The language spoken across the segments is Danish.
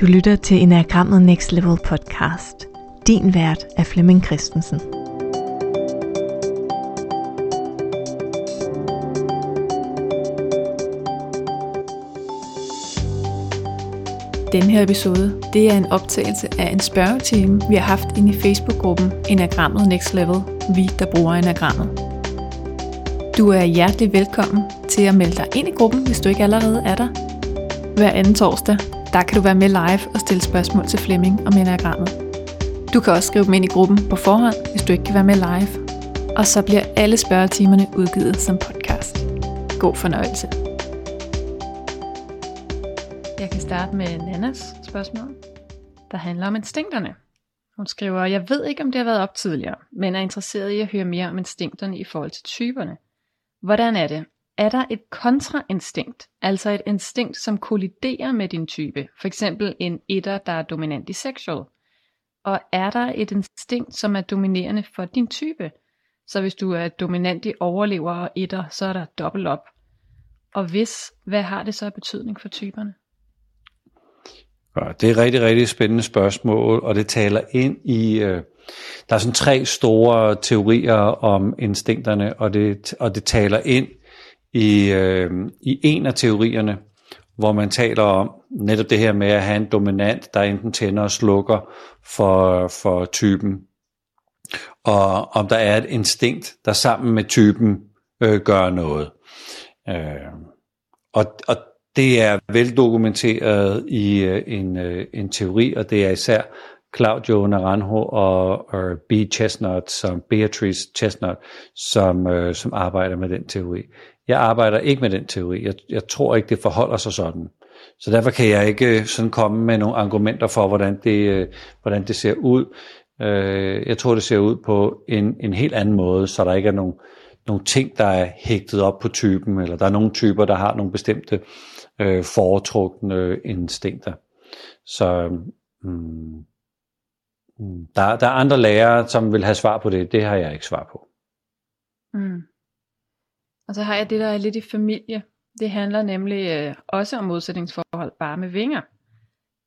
Du lytter til Enagrammet Next Level podcast. Din vært er Flemming Christensen. Den her episode, det er en optagelse af en spørgetime, vi har haft inde i Facebook-gruppen Enagrammet Next Level, vi der bruger Enagrammet. Du er hjertelig velkommen til at melde dig ind i gruppen, hvis du ikke allerede er der. Hver anden torsdag, der kan du være med live og stille spørgsmål til Flemming om enagrammet. Du kan også skrive dem ind i gruppen på forhånd, hvis du ikke kan være med live. Og så bliver alle spørgetimerne udgivet som podcast. God fornøjelse. Jeg kan starte med Nannas spørgsmål, der handler om instinkterne. Hun skriver, jeg ved ikke, om det har været op tidligere, men er interesseret i at høre mere om instinkterne i forhold til typerne. Hvordan er det? Er der et kontrainstinkt, altså et instinkt, som kolliderer med din type, for eksempel en etter, der er dominant i sexual? Og er der et instinkt, som er dominerende for din type? Så hvis du er dominant i overlever og etter, så er der dobbelt op. Og hvis, hvad har det så af betydning for typerne? Det er et rigtig, rigtig spændende spørgsmål, og det taler ind i, øh, der er sådan tre store teorier om instinkterne, og det, og det taler ind i, øh, i en af teorierne, hvor man taler om netop det her med at have en dominant, der enten tænder og slukker for, for typen, og om der er et instinkt, der sammen med typen øh, gør noget. Øh, og, og det er veldokumenteret i øh, en, øh, en teori, og det er især Claudio Naranjo og, og B. Chestnut, som Beatrice Chestnut, som, øh, som arbejder med den teori. Jeg arbejder ikke med den teori. Jeg, jeg tror ikke, det forholder sig sådan. Så derfor kan jeg ikke øh, sådan komme med nogle argumenter for, hvordan det, øh, hvordan det ser ud. Øh, jeg tror, det ser ud på en, en helt anden måde, så der ikke er nogen, nogle ting, der er hægtet op på typen, eller der er nogle typer, der har nogle bestemte øh, foretrukne instinkter. Så mm, mm, der, der er andre lærere, som vil have svar på det. Det har jeg ikke svar på. Mm. Og så har jeg det, der er lidt i familie. Det handler nemlig øh, også om modsætningsforhold, bare med vinger.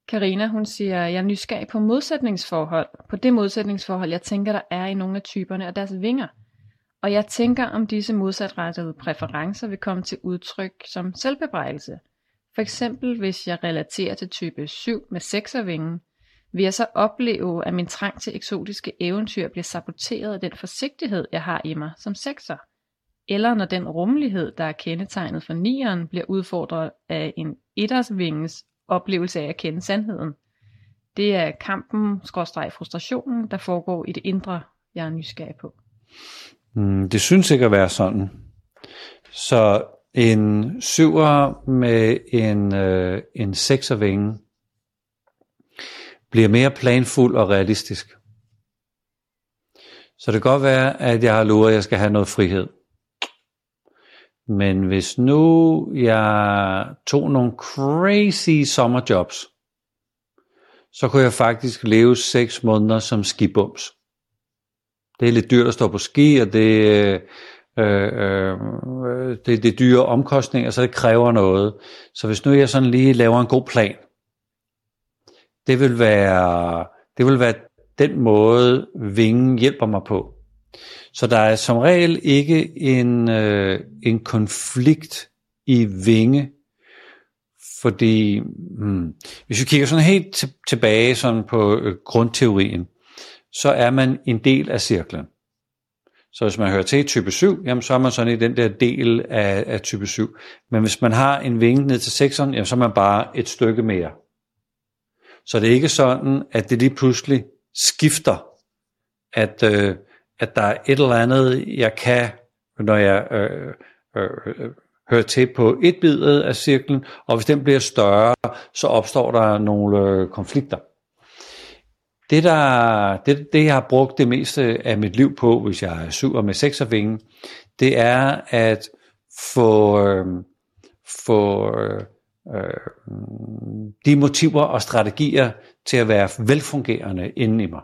Karina hun siger, jeg er nysgerrig på modsætningsforhold, på det modsætningsforhold, jeg tænker, der er i nogle af typerne og deres vinger. Og jeg tænker, om disse modsatrettede præferencer vil komme til udtryk som selvbebrejdelse. For eksempel, hvis jeg relaterer til type 7 med 6 vingen, vil jeg så opleve, at min trang til eksotiske eventyr bliver saboteret af den forsigtighed, jeg har i mig som sekser eller når den rummelighed, der er kendetegnet for nieren, bliver udfordret af en ettersvinges oplevelse af at kende sandheden. Det er kampen, skråstreg frustrationen, der foregår i det indre, jeg er nysgerrig på. Mm, det synes ikke at være sådan. Så en syver med en, øh, en sekservinge bliver mere planfuld og realistisk. Så det kan godt være, at jeg har lovet, at jeg skal have noget frihed. Men hvis nu jeg tog nogle crazy sommerjobs, så kunne jeg faktisk leve 6 måneder som skibums. Det er lidt dyrt at stå på ski, og det, øh, øh, det, det er dyre omkostninger, så det kræver noget. Så hvis nu jeg sådan lige laver en god plan, det vil være, det vil være den måde, vingen hjælper mig på. Så der er som regel ikke en, øh, en konflikt i vinge, fordi hmm, hvis vi kigger sådan helt tilbage sådan på øh, grundteorien, så er man en del af cirklen. Så hvis man hører til type 7, jamen så er man sådan i den der del af, af type 7. Men hvis man har en vinge ned til 6'eren, jamen så er man bare et stykke mere. Så det er ikke sådan, at det lige pludselig skifter, at øh, at der er et eller andet, jeg kan, når jeg øh, øh, øh hører til på et bid af cirklen, og hvis den bliver større, så opstår der nogle øh, konflikter. Det, der, det, det, jeg har brugt det meste af mit liv på, hvis jeg er syv og med sekservingen, det er at få, øh, få øh, øh, de motiver og strategier til at være velfungerende inden i mig.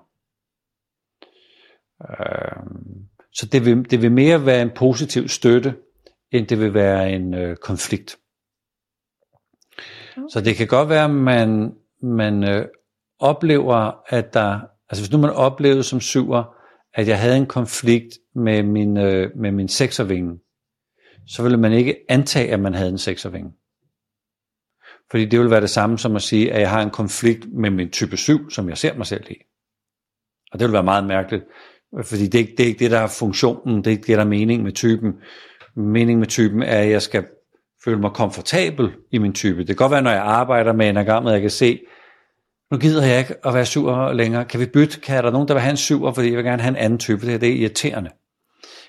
Øh, så det vil, det vil mere være en positiv støtte, end det vil være en øh, konflikt. Okay. Så det kan godt være, at man, man øh, oplever, at der, altså hvis nu man oplevede som syver, at jeg havde en konflikt med min, øh, med min sekservinge, så ville man ikke antage, at man havde en sekservinge. Fordi det vil være det samme som at sige, at jeg har en konflikt med min type 7, som jeg ser mig selv i. Og det vil være meget mærkeligt, fordi det er, ikke, det er ikke det, der er funktionen, det er ikke det, der er mening med typen. Meningen med typen er, at jeg skal føle mig komfortabel i min type. Det kan godt være, når jeg arbejder med enagrammet, jeg kan se, nu gider jeg ikke at være sur længere. Kan vi bytte? Kan der nogen, der vil have en syver, fordi jeg vil gerne have en anden type? Det, her, det er irriterende.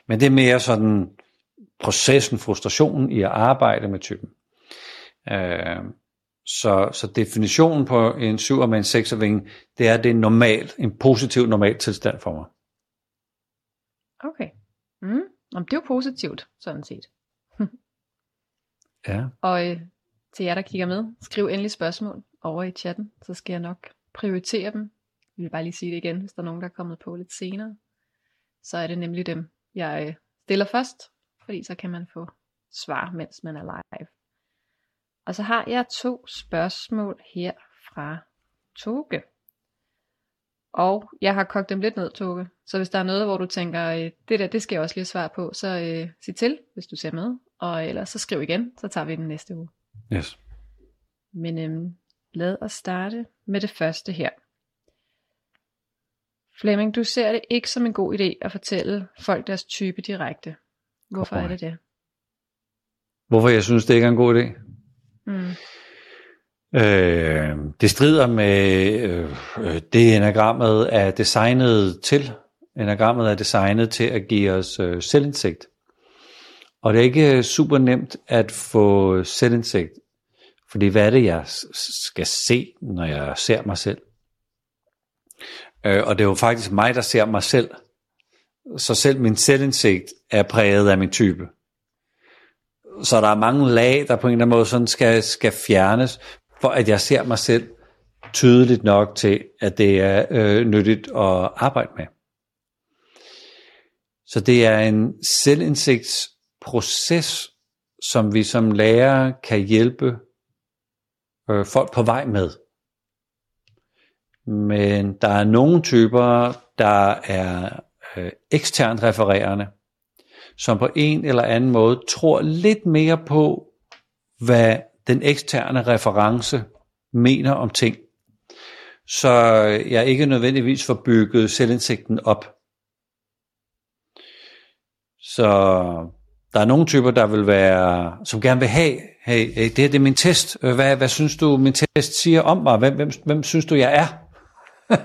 Men det er mere sådan processen, frustrationen i at arbejde med typen. Øh, så, så definitionen på en syver med en sekservinge, det er, at det er normal, en positiv normal tilstand for mig. Okay. Mm. Jamen, det er jo positivt, sådan set. ja. Og øh, til jer, der kigger med, skriv endelig spørgsmål over i chatten, så skal jeg nok prioritere dem. Jeg vil bare lige sige det igen, hvis der er nogen, der er kommet på lidt senere. Så er det nemlig dem, jeg øh, stiller først, fordi så kan man få svar, mens man er live. Og så har jeg to spørgsmål her fra Toge. Og jeg har kogt dem lidt ned, Toge. Så hvis der er noget, hvor du tænker, øh, det der, det skal jeg også lige svare på, så øh, sig til, hvis du ser med. Og ellers så skriv igen, så tager vi den næste uge. Yes. Men øhm, lad os starte med det første her. Flemming, du ser det ikke som en god idé at fortælle folk deres type direkte. Hvorfor oh, er det det? Hvorfor jeg synes, det ikke er en god idé? Mm. Øh, det strider med øh, øh, det enagrammet er designet til. Enagrammet er designet til at give os øh, selvindsigt. Og det er ikke øh, super nemt at få selvindsigt. Fordi hvad er det, jeg skal se, når jeg ser mig selv? Øh, og det er jo faktisk mig, der ser mig selv. Så selv min selvindsigt er præget af min type. Så der er mange lag, der på en eller anden måde sådan skal, skal fjernes, for at jeg ser mig selv tydeligt nok til, at det er øh, nyttigt at arbejde med. Så det er en selvindsigtsproces, som vi som lærer kan hjælpe øh, folk på vej med. Men der er nogle typer, der er øh, eksternt refererende, som på en eller anden måde tror lidt mere på, hvad den eksterne reference mener om ting. Så øh, jeg ikke nødvendigvis får bygget selvindsigten op. Så der er nogle typer, der vil være, som gerne vil have, hey, det her det er min test. Øh, hvad, hvad synes du, min test siger om mig? Hvem, hvem, hvem synes du, jeg er?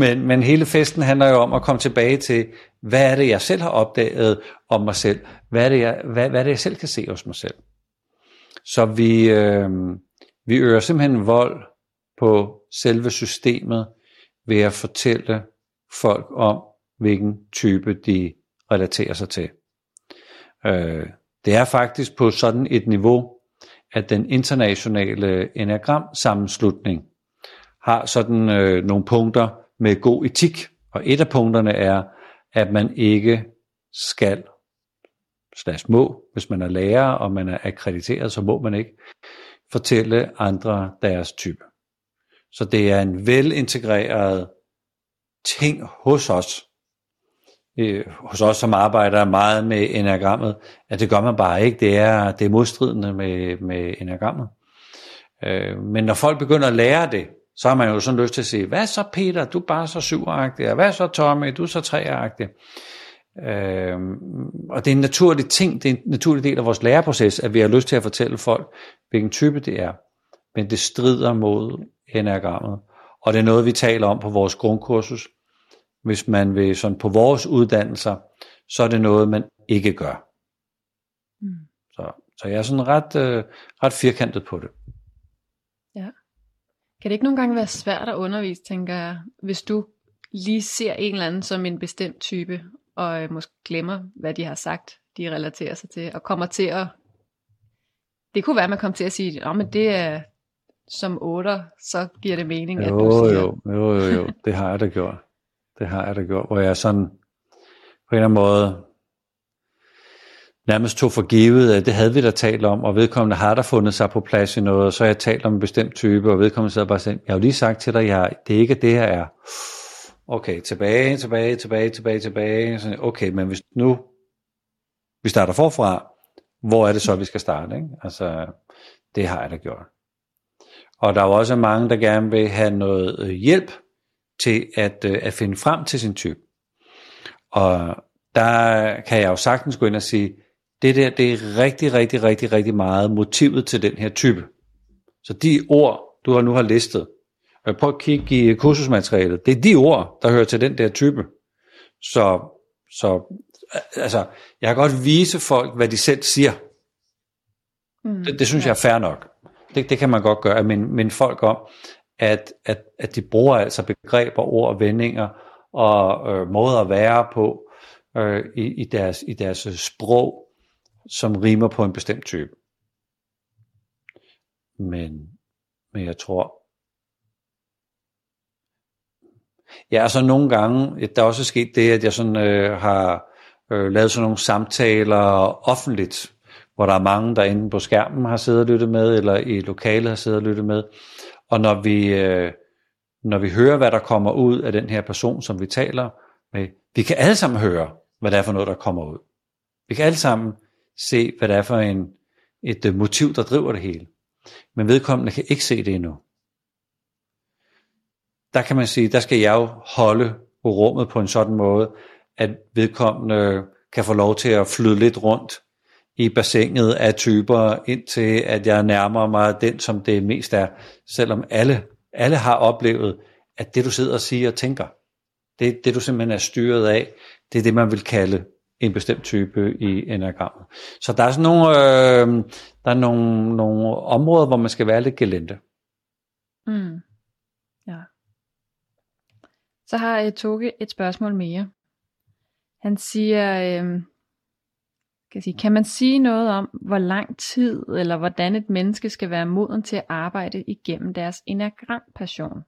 men, men hele festen handler jo om at komme tilbage til, hvad er det, jeg selv har opdaget om mig selv? Hvad er det, jeg, hvad, hvad er det, jeg selv kan se hos mig selv? Så vi, øh, vi øger simpelthen vold på selve systemet ved at fortælle folk om, hvilken type de relaterer sig til. Øh, det er faktisk på sådan et niveau, at den internationale enagram sammenslutning har sådan øh, nogle punkter med god etik, og et af punkterne er, at man ikke skal slash må, hvis man er lærer og man er akkrediteret, så må man ikke fortælle andre deres type. Så det er en velintegreret ting hos os, øh, hos os som arbejder meget med enagrammet, at det gør man bare ikke. Det er, det er modstridende med, med enagrammet. Øh, men når folk begynder at lære det, så har man jo sådan lyst til at sige, hvad så Peter, du er bare så syvagtig, og hvad så Tommy, du er så treagtig. Øh, og det er en naturlig ting, det er en naturlig del af vores læreproces, at vi har lyst til at fortælle folk, hvilken type det er. Men det strider mod enagrammet. Og det er noget, vi taler om på vores grundkursus. Hvis man vil sådan på vores uddannelser, så er det noget, man ikke gør. Mm. Så, så jeg er sådan ret, øh, ret firkantet på det. Ja. Kan det ikke nogle gange være svært at undervise, tænker jeg, hvis du lige ser en eller anden som en bestemt type, og øh, måske glemmer, hvad de har sagt, de relaterer sig til, og kommer til at, det kunne være, at man kommer til at sige, at det er som otter, så giver det mening, jo, at du siger... Jo, jo, jo, jo, det har jeg da gjort. Det har jeg da gjort, hvor jeg sådan, på en eller anden måde, nærmest tog for givet, at det havde vi da talt om, og vedkommende har der fundet sig på plads i noget, og så har jeg talt om en bestemt type, og vedkommende sad bare sagde, jeg har jo lige sagt til dig, jeg, det er ikke det her er. Okay, tilbage, tilbage, tilbage, tilbage, tilbage. Sådan, okay, men hvis nu vi starter forfra, hvor er det så, vi skal starte? Ikke? Altså, det har jeg da gjort. Og der er jo også mange, der gerne vil have noget øh, hjælp til at, øh, at finde frem til sin type. Og der kan jeg jo sagtens gå ind og sige, det der, det er rigtig, rigtig, rigtig, rigtig meget motivet til den her type. Så de ord, du har nu har listet, prøv at kigge i kursusmaterialet, det er de ord, der hører til den der type. Så, så altså, jeg kan godt vise folk, hvad de selv siger. Mm, det, det synes ja. jeg er fair nok. Det, det kan man godt gøre, men, men folk om, at, at, at de bruger altså begreber, ord og vendinger og øh, måder at være på øh, i, i, deres, i deres sprog, som rimer på en bestemt type. Men, men jeg tror, ja, så nogle gange, der er også sket det, at jeg sådan øh, har øh, lavet sådan nogle samtaler offentligt, hvor der er mange, der enten på skærmen har siddet og lyttet med, eller i lokalet har siddet og lyttet med. Og når vi, øh, når vi hører, hvad der kommer ud af den her person, som vi taler med, vi kan alle sammen høre, hvad det er for noget, der kommer ud. Vi kan alle sammen se, hvad det er for en, et øh, motiv, der driver det hele. Men vedkommende kan ikke se det endnu. Der kan man sige, der skal jeg jo holde på rummet på en sådan måde, at vedkommende kan få lov til at flyde lidt rundt i bassinet af typer, indtil at jeg nærmer mig den, som det mest er, selvom alle, alle har oplevet, at det du sidder og siger og tænker, det, det du simpelthen er styret af, det er det, man vil kalde en bestemt type i enagrammet. Så der er sådan nogle, øh, der er nogle, nogle områder, hvor man skal være lidt gelente. Mm. Så har øh, jeg Toge et spørgsmål mere. Han siger, øh, kan, sige, kan man sige noget om, hvor lang tid eller hvordan et menneske skal være moden til at arbejde igennem deres enagram-passion?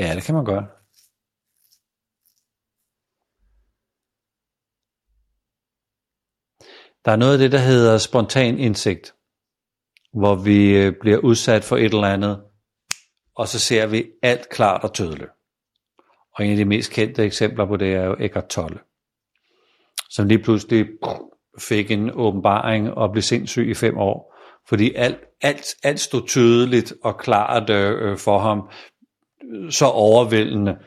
Ja, det kan man godt. Der er noget af det, der hedder spontan indsigt, hvor vi øh, bliver udsat for et eller andet, og så ser vi alt klart og tydeligt. Og en af de mest kendte eksempler på det er jo Eckhart Tolle, som lige pludselig fik en åbenbaring og blev sindssyg i fem år, fordi alt, alt, alt stod tydeligt og klart øh, øh for ham, så overvældende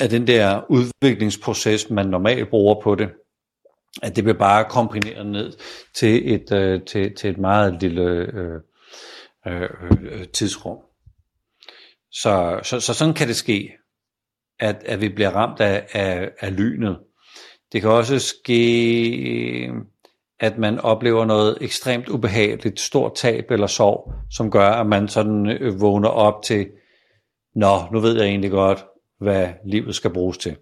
af den der udviklingsproces, man normalt bruger på det, at det bliver bare komprimeret ned til et, øh, til, til et meget lille øh, øh, øh, tidsrum. Så, så, så sådan kan det ske, at, at vi bliver ramt af, af, af lynet. Det kan også ske, at man oplever noget ekstremt ubehageligt, stort tab eller sorg, som gør, at man sådan øh, vågner op til, nå, nu ved jeg egentlig godt, hvad livet skal bruges til.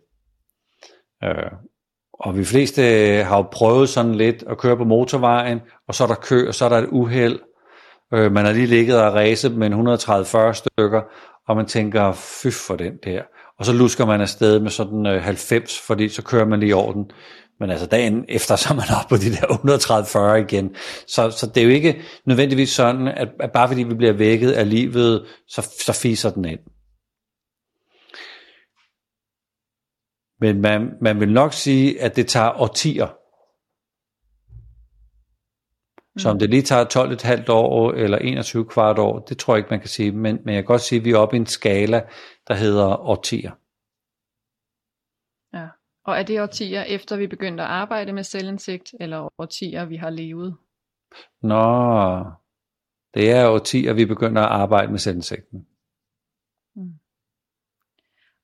Øh, og vi fleste øh, har jo prøvet sådan lidt at køre på motorvejen, og så er der kø, og så er der et uheld. Øh, man har lige ligget og ræset med 130-40 stykker, og man tænker, fy for den der. Og så lusker man afsted med sådan øh, 90, fordi så kører man lige i orden. Men altså dagen efter, så er man oppe på de der 130-40 igen. Så, så det er jo ikke nødvendigvis sådan, at, at bare fordi vi bliver vækket af livet, så, så fiser den ind. Men man, man vil nok sige, at det tager årtier. Så om mm. det lige tager 12,5 år eller 21 kvart år, det tror jeg ikke, man kan sige. Men, men jeg kan godt sige, at vi er oppe i en skala, der hedder årtier. Ja, og er det årtier efter vi begyndte at arbejde med selvindsigt, eller årtier vi har levet? Nå, det er årtier vi begynder at arbejde med selvindsigten.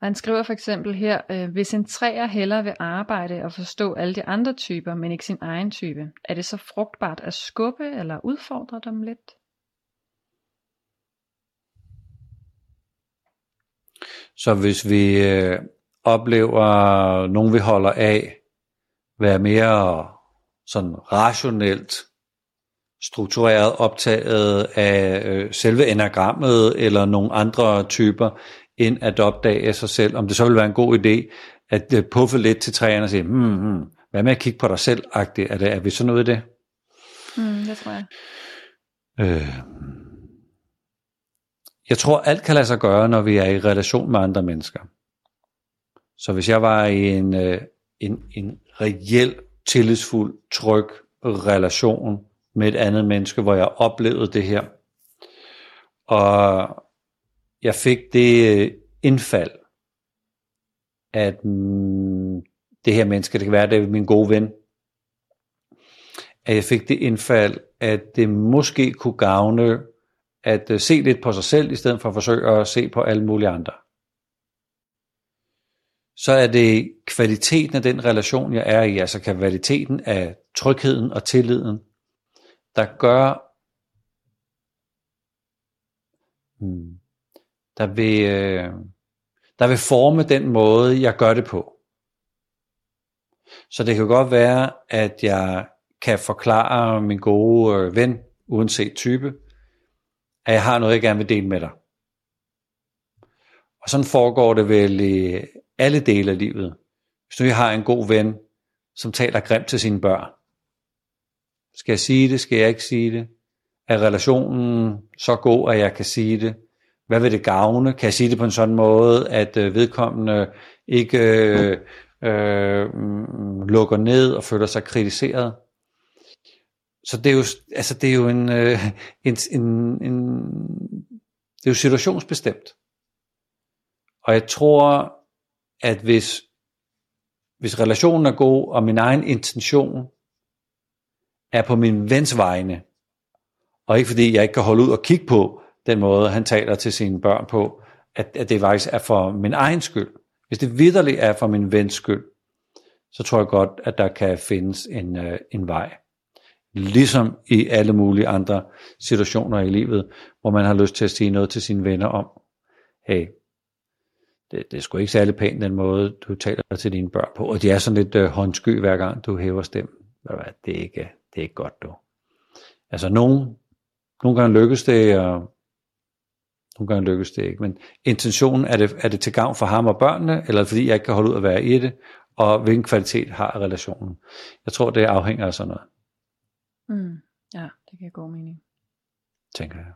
Og han skriver for eksempel her, øh, hvis en træer hellere vil arbejde og forstå alle de andre typer, men ikke sin egen type, er det så frugtbart at skubbe eller udfordre dem lidt? Så hvis vi øh, oplever nogen, vi holder af, være mere sådan rationelt struktureret optaget af øh, selve enagrammet eller nogle andre typer, end at opdage sig selv, om det så vil være en god idé, at øh, puffe lidt til træerne og sige, hmm, hmm, hvad med at kigge på dig selv, -agtigt? er, det, er vi så noget af det? Mm, det tror jeg. Øh, jeg tror, alt kan lade sig gøre, når vi er i relation med andre mennesker. Så hvis jeg var i en, øh, en, en reel, tillidsfuld, tryg relation med et andet menneske, hvor jeg oplevede det her, og jeg fik det øh, indfald, at mm, det her menneske, det kan være, det er min gode ven, at jeg fik det indfald, at det måske kunne gavne at øh, se lidt på sig selv, i stedet for at forsøge at se på alle mulige andre. Så er det kvaliteten af den relation, jeg er i, altså kvaliteten af trygheden og tilliden, der gør, hmm, der vil, øh, der vil forme den måde, jeg gør det på. Så det kan godt være, at jeg kan forklare min gode øh, ven, uanset type, at jeg har noget, jeg gerne vil dele med dig. Og sådan foregår det vel i alle dele af livet. Hvis nu jeg har en god ven, som taler grimt til sine børn. Skal jeg sige det? Skal jeg ikke sige det? Er relationen så god, at jeg kan sige det? Hvad vil det gavne? Kan jeg sige det på en sådan måde, at øh, vedkommende ikke øh, øh, lukker ned og føler sig kritiseret? Så det er jo, altså det er jo en, øh, en, en, en, det er jo situationsbestemt. Og jeg tror, at hvis, hvis relationen er god, og min egen intention er på min vens vegne, og ikke fordi jeg ikke kan holde ud og kigge på den måde, han taler til sine børn på, at, at det faktisk er for min egen skyld. Hvis det vidderligt er for min vens skyld, så tror jeg godt, at der kan findes en, øh, en vej ligesom i alle mulige andre situationer i livet, hvor man har lyst til at sige noget til sine venner om, hey, det, det er sgu ikke særlig pænt den måde, du taler til dine børn på, og de er sådan lidt øh, håndsky hver gang, du hæver stemmen. Det er ikke, det er ikke godt, du. Altså, nogen, nogle gange lykkes det, og nogle gange lykkes det ikke, men intentionen, er det, er det til gavn for ham og børnene, eller fordi jeg ikke kan holde ud at være i det, og hvilken kvalitet har relationen. Jeg tror, det afhænger af sådan noget. Mm. Ja, det giver god mening. Tænker jeg.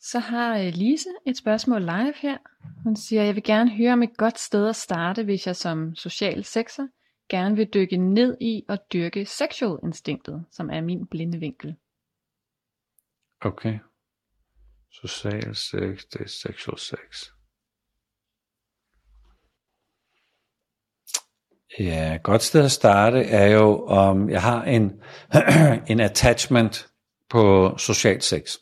Så har øh, Lise et spørgsmål live her. Hun siger, jeg vil gerne høre om et godt sted at starte, hvis jeg som social sexer gerne vil dykke ned i og dyrke sexual instinktet, som er min blinde vinkel. Okay. Social sex, det er sexual sex. Ja, et godt sted at starte er jo, om jeg har en, en attachment på social sex.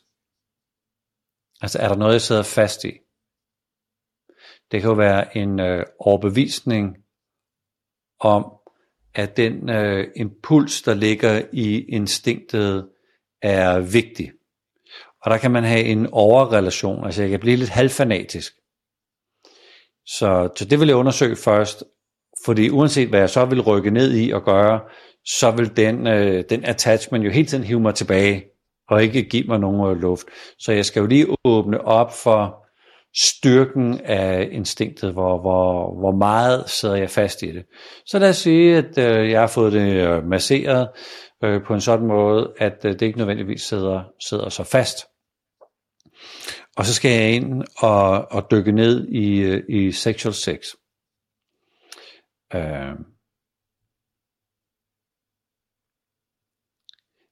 Altså er der noget, jeg sidder fast i? Det kan jo være en øh, overbevisning om, at den øh, impuls, der ligger i instinktet, er vigtig. Og der kan man have en overrelation, altså jeg kan blive lidt halvfanatisk. Så, så det vil jeg undersøge først, fordi uanset hvad jeg så vil rykke ned i og gøre, så vil den, øh, den attachment jo hele tiden hive mig tilbage, og ikke give mig nogen øh, luft. Så jeg skal jo lige åbne op for styrken af instinktet, hvor, hvor, hvor meget sidder jeg fast i det. Så lad os sige, at øh, jeg har fået det øh, masseret øh, på en sådan måde, at øh, det ikke nødvendigvis sidder, sidder så fast. Og så skal jeg ind og, og dykke ned i, øh, i sexual sex. Øh,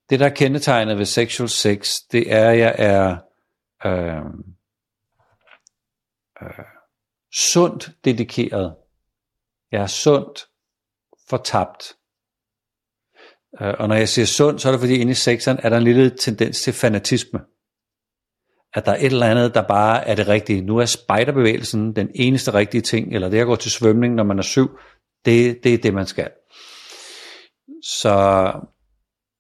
det, der er kendetegnet ved sexual sex, det er, at jeg er øh, øh, sundt dedikeret. Jeg er sundt fortabt. Øh, og når jeg siger sund, så er det fordi inde i sexen er der en lille tendens til fanatisme. At der er et eller andet, der bare er det rigtige. Nu er spejderbevægelsen den eneste rigtige ting, eller det at gå til svømning, når man er syv, det, det er det, man skal. Så,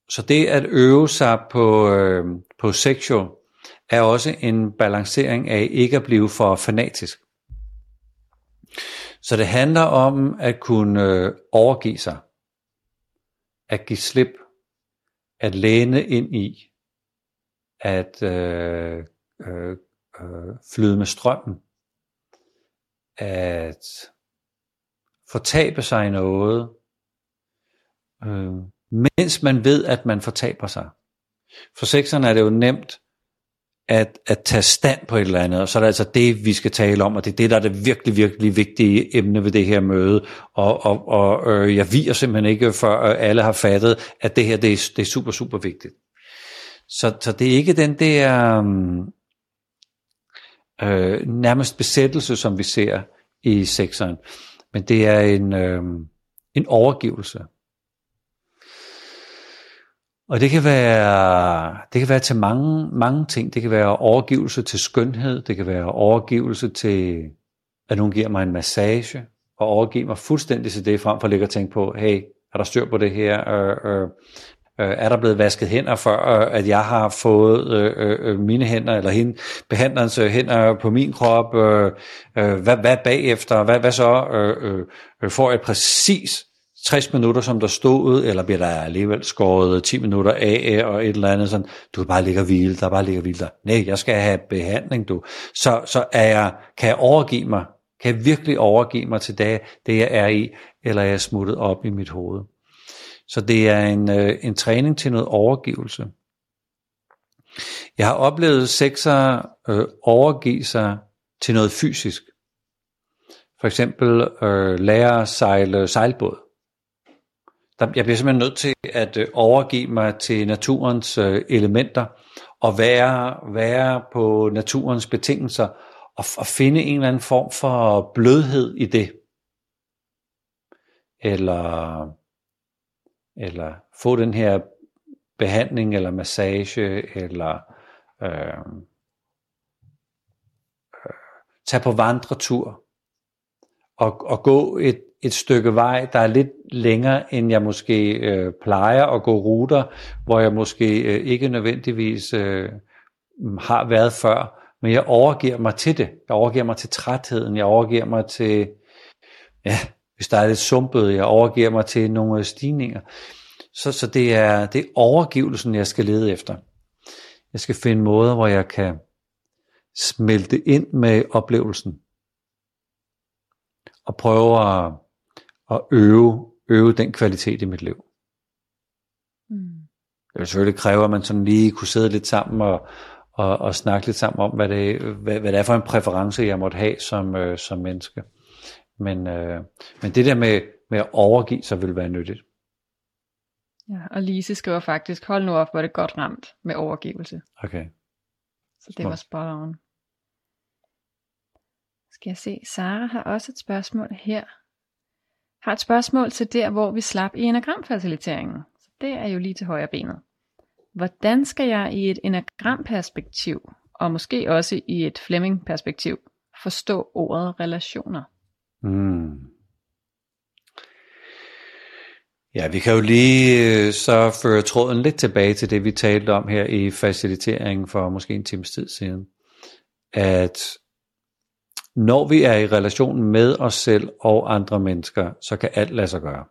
så det at øve sig på, øh, på sexual, er også en balancering af ikke at blive for fanatisk. Så det handler om at kunne øh, overgive sig, at give slip, at læne ind i, at øh, øh, øh, flyde med strømmen, at fortabe sig i noget, øh, mens man ved, at man fortaber sig. For sekserne er det jo nemt at, at tage stand på et eller andet, og så er det altså det, vi skal tale om, og det er det, der er det virkelig, virkelig vigtige emne ved det her møde, og, og, og øh, jeg viger simpelthen ikke, før øh, alle har fattet, at det her, det er, det er super, super vigtigt. Så, så det er ikke den der mm, øh, nærmest besættelse, som vi ser i sekseren, men det er en, øh, en overgivelse. Og det kan være, det kan være til mange, mange ting. Det kan være overgivelse til skønhed. Det kan være overgivelse til, at nogen giver mig en massage. Og overgive mig fuldstændig til det, frem for at ligge og tænke på, hey, er der styr på det her? Øh, øh, øh, er der blevet vasket hænder før, øh, at jeg har fået øh, øh, øh, mine hænder, eller hende, behandlerens øh, hænder på min krop? Øh, øh, hvad, hvad bagefter? Hvad, hvad så? Øh, øh, øh får jeg præcis 60 minutter, som der stod, eller bliver der alligevel skåret 10 minutter af, øh, og et eller andet sådan, du kan bare ligge og hvile, der bare ligge og hvile der. Nej, jeg skal have behandling, du. Så, så er jeg, kan jeg overgive mig, kan jeg virkelig overgive mig til det, det jeg er i, eller er jeg smuttet op i mit hoved. Så det er en, øh, en træning til noget overgivelse. Jeg har oplevet sekser øh, overgive sig til noget fysisk. For eksempel øh, lære at sejle sejlbåd der, jeg bliver simpelthen nødt til at øh, overgive mig til naturens øh, elementer og være, være på naturens betingelser og, og finde en eller anden form for blødhed i det. Eller, eller få den her behandling eller massage eller øhm, øh, øh, tage på vandretur og, og gå et et stykke vej, der er lidt længere, end jeg måske øh, plejer at gå ruter, hvor jeg måske øh, ikke nødvendigvis øh, har været før, men jeg overgiver mig til det. Jeg overgiver mig til trætheden, jeg overgiver mig til, ja, hvis der er lidt sumpet, jeg overgiver mig til nogle stigninger. Så, så det, er, det er overgivelsen, jeg skal lede efter. Jeg skal finde måder, hvor jeg kan smelte ind med oplevelsen og prøve at at øve, øve den kvalitet i mit liv. Mm. Det vil selvfølgelig kræve, at man sådan lige kunne sidde lidt sammen og, og, og snakke lidt sammen om, hvad det, hvad, hvad det er for en præference, jeg måtte have som, øh, som menneske. Men, øh, men det der med, med at overgive sig vil være nyttigt. Ja, og Lise skriver faktisk, hold nu op, hvor det godt ramt med overgivelse. Okay. Så det var spot on. Skal jeg se, Sara har også et spørgsmål her har et spørgsmål til der, hvor vi slap i enagramfaciliteringen. Så det er jo lige til højre benet. Hvordan skal jeg i et enagramperspektiv, og måske også i et Fleming-perspektiv, forstå ordet relationer? Mm. Ja, vi kan jo lige øh, så føre tråden lidt tilbage til det, vi talte om her i faciliteringen for måske en times tid siden. At når vi er i relation med os selv og andre mennesker, så kan alt lade sig gøre.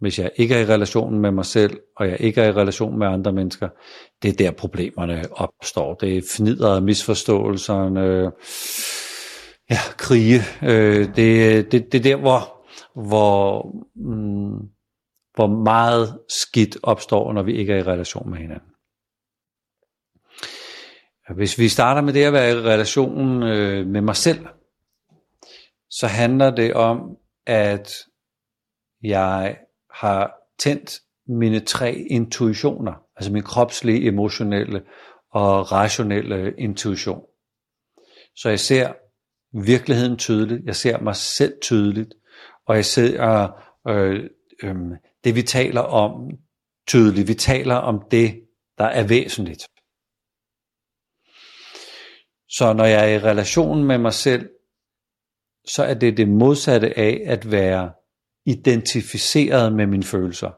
Hvis jeg ikke er i relation med mig selv, og jeg ikke er i relation med andre mennesker, det er der problemerne opstår. Det er fnidret misforståelserne, ja, krige. Øh, det, det, det er der, hvor, hvor, mm, hvor meget skidt opstår, når vi ikke er i relation med hinanden. Hvis vi starter med det at være i relation øh, med mig selv, så handler det om, at jeg har tændt mine tre intuitioner, altså min kropslige, emotionelle og rationelle intuition. Så jeg ser virkeligheden tydeligt, jeg ser mig selv tydeligt, og jeg ser øh, øh, det, vi taler om tydeligt. Vi taler om det, der er væsentligt. Så når jeg er i relation med mig selv, så er det det modsatte af at være identificeret med mine følelser,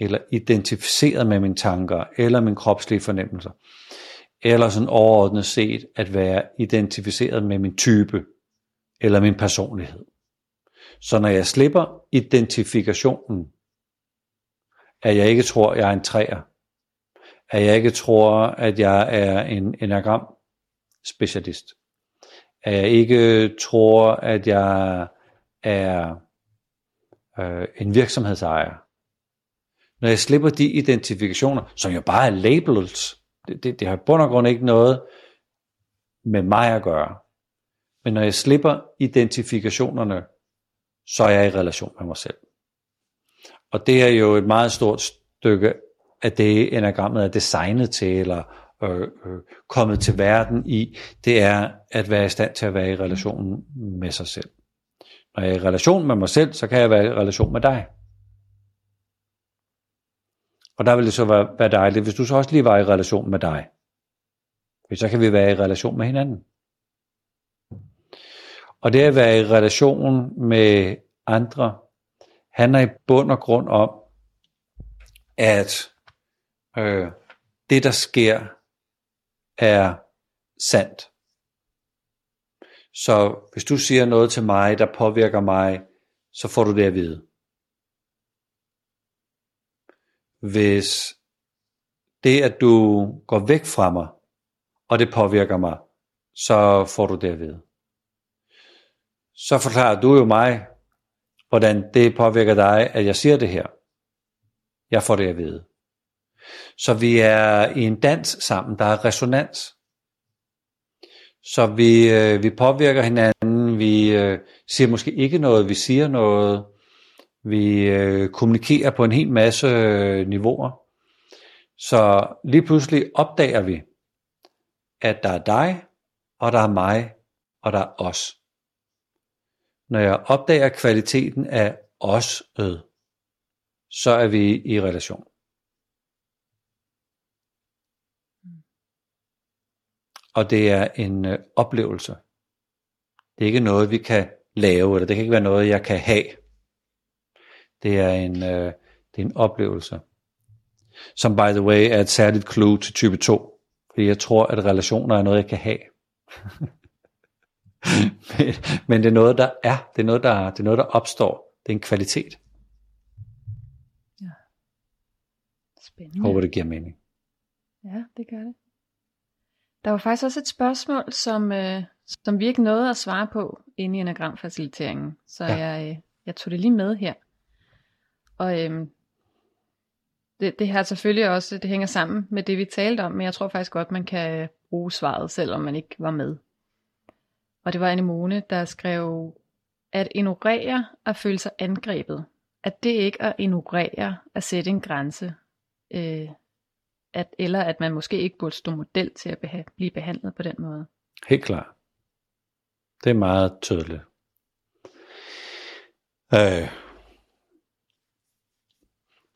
eller identificeret med mine tanker, eller mine kropslige fornemmelser, eller sådan overordnet set at være identificeret med min type, eller min personlighed. Så når jeg slipper identifikationen, at jeg ikke tror, at jeg er en træer, at jeg ikke tror, at jeg er en enagram specialist. at jeg ikke tror, at jeg er øh, en virksomhedsejer. Når jeg slipper de identifikationer, som jo bare er labels, det, det, det har i bund og grund ikke noget med mig at gøre. Men når jeg slipper identifikationerne, så er jeg i relation med mig selv. Og det er jo et meget stort stykke af det, enagrammet er designet til, eller øh, øh, kommet til verden i, det er at være i stand til at være i relation med sig selv. Når jeg er i relation med mig selv, så kan jeg være i relation med dig. Og der vil det så være, være dejligt, hvis du så også lige var i relation med dig. For så kan vi være i relation med hinanden. Og det at være i relation med andre, handler i bund og grund om, at øh, det der sker, er sandt. Så hvis du siger noget til mig, der påvirker mig, så får du det at vide. Hvis det, at du går væk fra mig, og det påvirker mig, så får du det at vide. Så forklarer du jo mig, hvordan det påvirker dig, at jeg siger det her. Jeg får det at vide. Så vi er i en dans sammen, der er resonans. Så vi, øh, vi påvirker hinanden, vi øh, siger måske ikke noget, vi siger noget, vi øh, kommunikerer på en hel masse øh, niveauer. Så lige pludselig opdager vi, at der er dig, og der er mig, og der er os. Når jeg opdager kvaliteten af os, så er vi i relation. og det er en øh, oplevelse. Det er ikke noget, vi kan lave, eller det kan ikke være noget, jeg kan have. Det er en, øh, det er en oplevelse. Som by the way er et særligt clue til type 2. Fordi jeg tror, at relationer er noget, jeg kan have. men, men det er noget, der er. Det er noget, der, det er noget, der opstår. Det er en kvalitet. Ja. Spændende. Håber, det giver mening. Ja, det gør det. Der var faktisk også et spørgsmål, som, øh, som vi ikke nåede at svare på inde i enagramfaciliteringen. Så ja. jeg, øh, jeg tog det lige med her. Og øhm, det, det her selvfølgelig også, det hænger sammen med det vi talte om, men jeg tror faktisk godt, man kan øh, bruge svaret, selvom man ikke var med. Og det var Anemone, der skrev, at ignorere at føle sig angrebet. At det ikke at ignorere at sætte en grænse, øh, at, eller at man måske ikke burde stå model til at beha- blive behandlet på den måde. Helt klart. Det er meget tydeligt. Øh,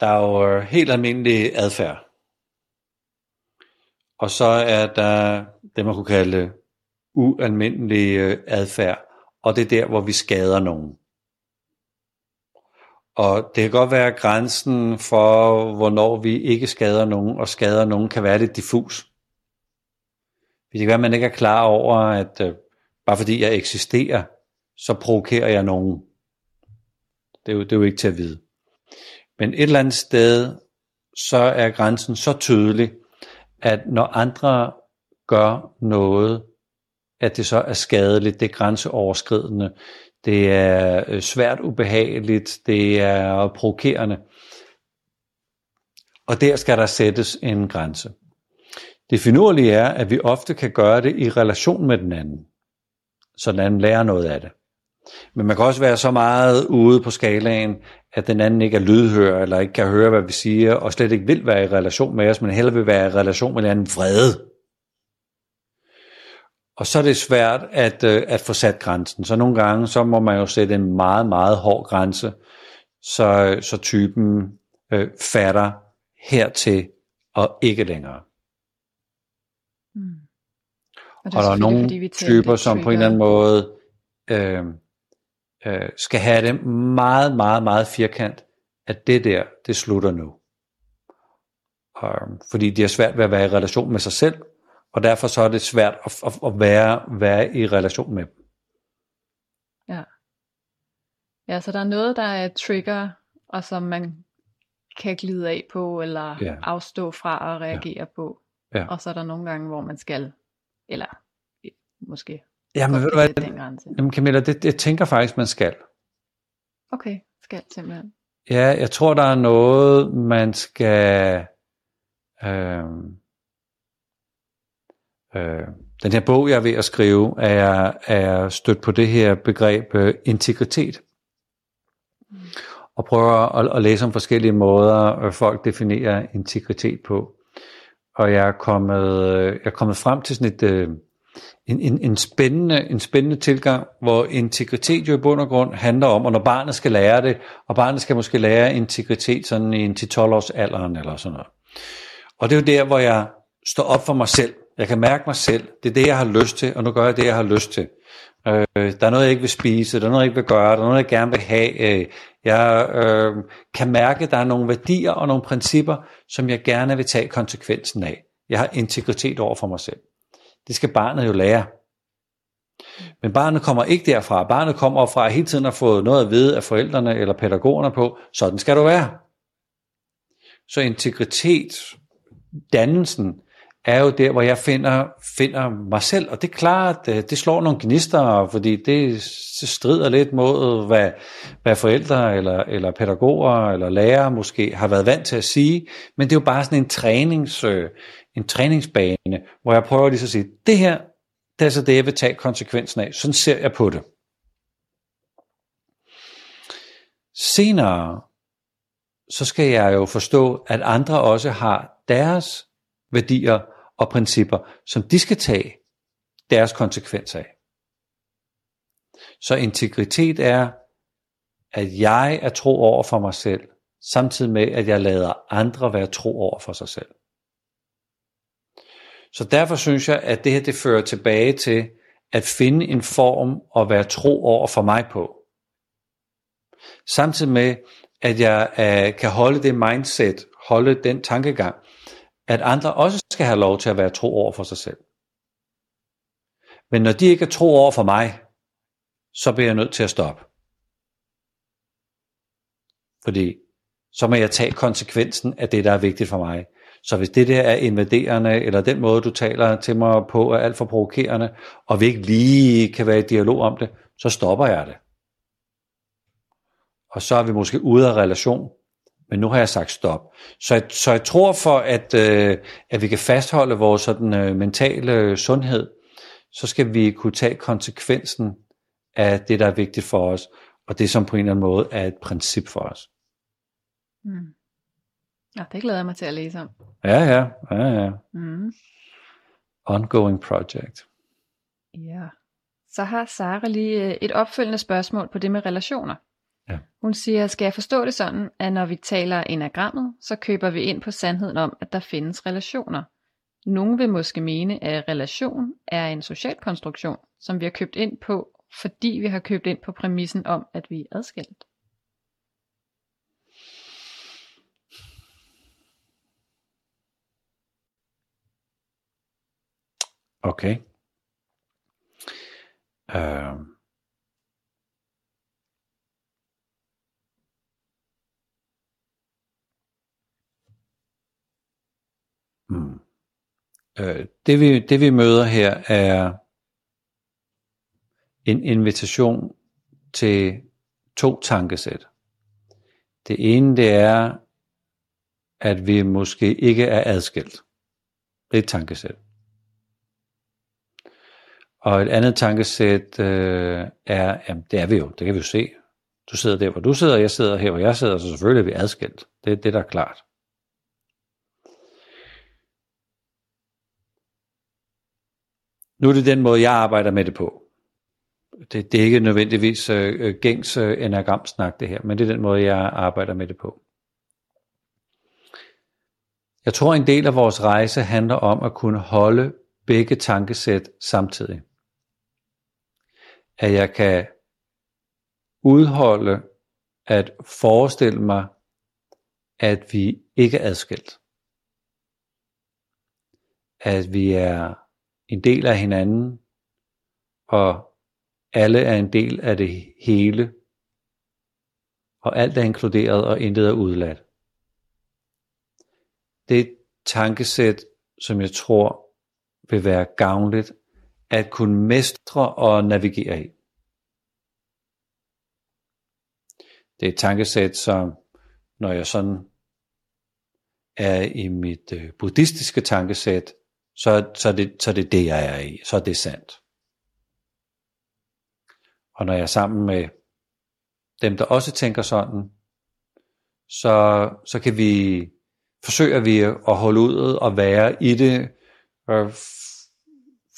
der er jo øh, helt almindelig adfærd. Og så er der det, man kunne kalde ualmindelig øh, adfærd. Og det er der, hvor vi skader nogen. Og det kan godt være, at grænsen for, hvornår vi ikke skader nogen, og skader nogen, kan være lidt diffus. Det kan være, at man ikke er klar over, at øh, bare fordi jeg eksisterer, så provokerer jeg nogen. Det er, jo, det er jo ikke til at vide. Men et eller andet sted, så er grænsen så tydelig, at når andre gør noget, at det så er skadeligt, det er grænseoverskridende, det er øh, svært ubehageligt, det er provokerende. Og der skal der sættes en grænse. Det finurlige er, at vi ofte kan gøre det i relation med den anden, så den anden lærer noget af det. Men man kan også være så meget ude på skalaen, at den anden ikke er lydhør, eller ikke kan høre, hvad vi siger, og slet ikke vil være i relation med os, men heller vil være i relation med den anden vrede. Og så er det svært at, øh, at få sat grænsen. Så nogle gange, så må man jo sætte en meget, meget hård grænse, så, så typen øh, fatter hertil og ikke længere. Mm. Og, og der er nogle typer, som på en eller anden måde øh, øh, skal have det meget, meget, meget firkant, at det der, det slutter nu. Øh, fordi de har svært ved at være i relation med sig selv, og derfor så er det svært at, at, at være, være i relation med dem. Ja. Ja, så der er noget, der er trigger, og som man kan glide af på, eller ja. afstå fra at reagere ja. på. Ja. Og så er der nogle gange, hvor man skal, eller måske Jamen, ved du hvad? Den grænse? Jamen Camilla, det, jeg tænker faktisk, man skal. Okay, skal simpelthen. Ja, jeg tror, der er noget, man skal... Øh, øh, den her bog, jeg er ved at skrive, er, er stødt på det her begreb øh, integritet. Mm. Og prøver at, at læse om forskellige måder, øh, folk definerer integritet på. Og jeg er kommet, øh, jeg er kommet frem til sådan et... Øh, en, en, en, spændende, en spændende tilgang, hvor integritet jo i bund og grund handler om, og når barnet skal lære det, og barnet skal måske lære integritet sådan i en til 12 års alderen eller sådan noget. Og det er jo der, hvor jeg står op for mig selv. Jeg kan mærke mig selv. Det er det, jeg har lyst til, og nu gør jeg det, jeg har lyst til. Øh, der er noget, jeg ikke vil spise, der er noget, jeg ikke vil gøre, der er noget, jeg gerne vil have. Øh, jeg øh, kan mærke, at der er nogle værdier og nogle principper, som jeg gerne vil tage konsekvensen af. Jeg har integritet over for mig selv. Det skal barnet jo lære. Men barnet kommer ikke derfra. Barnet kommer fra at hele tiden har fået noget at vide af forældrene eller pædagogerne på, sådan skal du være. Så integritet, dannelsen, er jo der, hvor jeg finder, finder mig selv, og det er klart, øh, det slår nogle gnister, fordi det strider lidt mod, hvad, hvad forældre eller, eller pædagoger eller lærere måske har været vant til at sige, men det er jo bare sådan en, trænings, øh, en træningsbane, hvor jeg prøver lige at sige, det her, det er så det, jeg vil tage konsekvensen af. Sådan ser jeg på det. Senere, så skal jeg jo forstå, at andre også har deres værdier og principper, som de skal tage deres konsekvens af. Så integritet er, at jeg er tro over for mig selv, samtidig med, at jeg lader andre være tro over for sig selv. Så derfor synes jeg, at det her det fører tilbage til at finde en form og være tro over for mig på. Samtidig med, at jeg uh, kan holde det mindset, holde den tankegang, at andre også skal have lov til at være tro over for sig selv. Men når de ikke er tro over for mig, så bliver jeg nødt til at stoppe. Fordi så må jeg tage konsekvensen af det, der er vigtigt for mig. Så hvis det der er invaderende, eller den måde, du taler til mig på, er alt for provokerende, og vi ikke lige kan være i dialog om det, så stopper jeg det. Og så er vi måske ude af relation, men nu har jeg sagt stop. Så jeg, så jeg tror for, at, øh, at vi kan fastholde vores sådan, øh, mentale sundhed, så skal vi kunne tage konsekvensen af det, der er vigtigt for os, og det som på en eller anden måde er et princip for os. Mm. Ja, det glæder jeg mig til at læse om. Ja, ja, ja, ja. Mm. Ongoing project. Ja. Så har Sara lige øh, et opfølgende spørgsmål på det med relationer. Ja. Hun siger, skal jeg forstå det sådan, at når vi taler enagrammet, så køber vi ind på sandheden om, at der findes relationer. Nogle vil måske mene, at relation er en social konstruktion, som vi har købt ind på, fordi vi har købt ind på præmissen om, at vi er adskilt. Okay. Øh. hmm. Øh, det, vi, det vi møder her er en invitation til to tankesæt. Det ene det er, at vi måske ikke er adskilt. Det er et tankesæt. Og et andet tankesæt øh, er, jamen det er vi jo, det kan vi jo se. Du sidder der, hvor du sidder, jeg sidder her, hvor jeg sidder, så selvfølgelig er vi adskilt. Det er det, der er klart. Nu er det den måde, jeg arbejder med det på. Det, det er ikke nødvendigvis øh, øh, gængs øh, enagramsnak det her, men det er den måde, jeg arbejder med det på. Jeg tror, en del af vores rejse handler om at kunne holde begge tankesæt samtidig at jeg kan udholde at forestille mig, at vi ikke er adskilt. At vi er en del af hinanden, og alle er en del af det hele, og alt er inkluderet, og intet er udladt. Det er et tankesæt, som jeg tror vil være gavnligt at kunne mestre og navigere i. Det er et tankesæt, som når jeg sådan er i mit øh, buddhistiske tankesæt, så, så, det, så det er det, jeg er i. Så er det sandt. Og når jeg er sammen med dem, der også tænker sådan, så, så kan vi forsøge vi at holde ud og være i det, øh,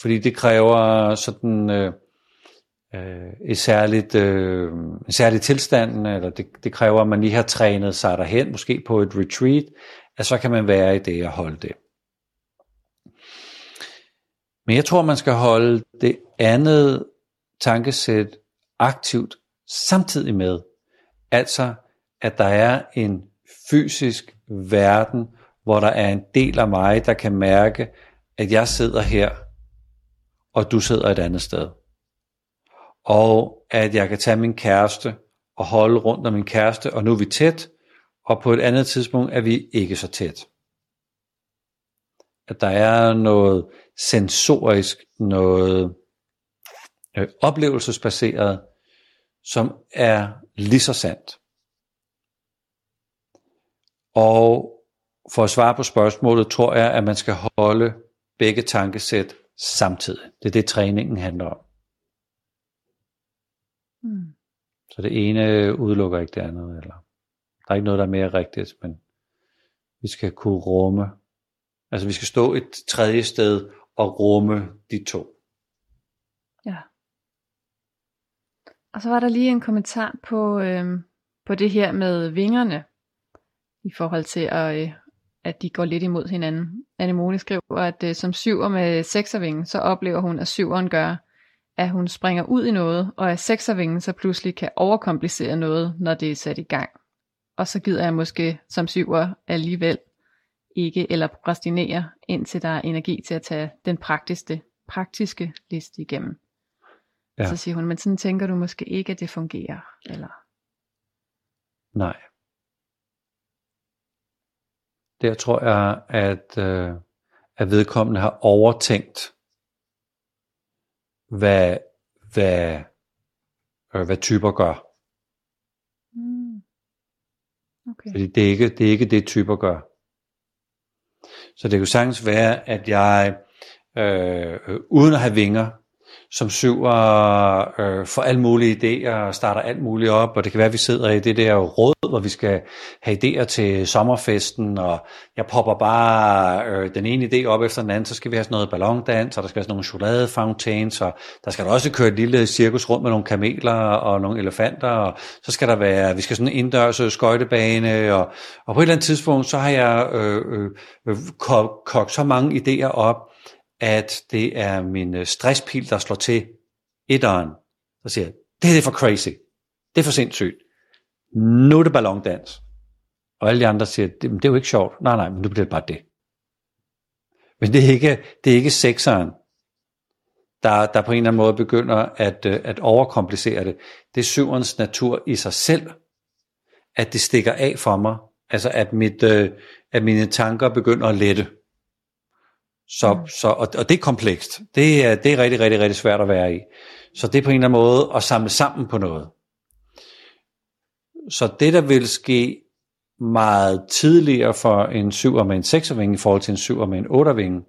fordi det kræver sådan øh, øh, et særligt, øh, en særlig tilstand, eller det, det kræver, at man lige har trænet sig derhen, måske på et retreat, at så kan man være i det og holde det. Men jeg tror, man skal holde det andet tankesæt aktivt samtidig med, altså at der er en fysisk verden, hvor der er en del af mig, der kan mærke, at jeg sidder her, og du sidder et andet sted. Og at jeg kan tage min kæreste og holde rundt om min kæreste, og nu er vi tæt, og på et andet tidspunkt er vi ikke så tæt. At der er noget sensorisk, noget øh, oplevelsesbaseret, som er lige så sandt. Og for at svare på spørgsmålet, tror jeg, at man skal holde begge tankesæt samtidig. Det er det, træningen handler om. Mm. Så det ene udelukker ikke det andet. Eller der er ikke noget, der er mere rigtigt, men vi skal kunne rumme. Altså vi skal stå et tredje sted og rumme de to. Ja. Og så var der lige en kommentar på, øh, på det her med vingerne, i forhold til, at, øh, at de går lidt imod hinanden. Anemone skriver, at øh, som syver med sekservingen, så oplever hun, at syveren gør, at hun springer ud i noget, og at sekservingen så pludselig kan overkomplicere noget, når det er sat i gang. Og så gider jeg måske som syver alligevel ikke eller prokrastinere, indtil der er energi til at tage den praktiske, praktiske liste igennem. Ja. Så siger hun, men sådan tænker du måske ikke, at det fungerer, eller? Nej. Der tror jeg, at, øh, at vedkommende har overtænkt, hvad, hvad, øh, hvad typer gør. Mm. Okay. Fordi det er, ikke, det er ikke det, typer gør. Så det kunne sagtens være, at jeg øh, uden at have vinger, som syver øh, for alle mulige idéer og starter alt muligt op, og det kan være, at vi sidder i det der råd, hvor vi skal have idéer til sommerfesten, og jeg popper bare øh, den ene idé op efter den anden, så skal vi have sådan noget ballondans, og der skal være sådan nogle chokoladefountains, og der skal der også køre et lille cirkus rundt med nogle kameler og nogle elefanter, og så skal der være, vi skal sådan en indendørs øh, skøjtebane, og, og på et eller andet tidspunkt, så har jeg øh, øh, øh kogt så mange idéer op, at det er min øh, stresspil, der slår til etteren, så siger jeg, det er for crazy. Det er for sindssygt. Nu er det ballondans. Og alle de andre siger, det, det er jo ikke sjovt. Nej, nej, men nu bliver det bare det. Men det er ikke, det er ikke sekseren, der, der på en eller anden måde begynder at, øh, at overkomplicere det. Det er syverens natur i sig selv, at det stikker af for mig. Altså at, mit, øh, at mine tanker begynder at lette. Så, så, og, og det er komplekst. Det er, det er rigtig, rigtig, rigtig svært at være i. Så det er på en eller anden måde at samle sammen på noget. Så det, der vil ske meget tidligere for en syver med en sekservinge i forhold til en syver med en ottervinge,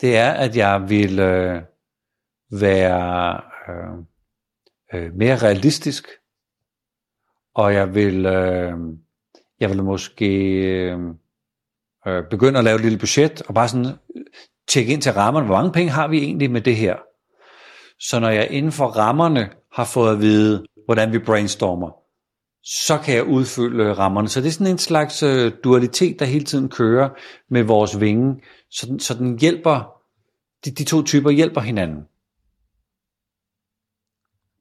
det er, at jeg vil øh, være øh, øh, mere realistisk, og jeg vil, øh, jeg vil måske øh, øh, begynde at lave et lille budget, og bare sådan tjekke ind til rammerne, hvor mange penge har vi egentlig med det her? Så når jeg inden for rammerne har fået at vide, hvordan vi brainstormer, så kan jeg udfylde rammerne. Så det er sådan en slags øh, dualitet, der hele tiden kører med vores vinge, så den, så den hjælper, de, de to typer hjælper hinanden.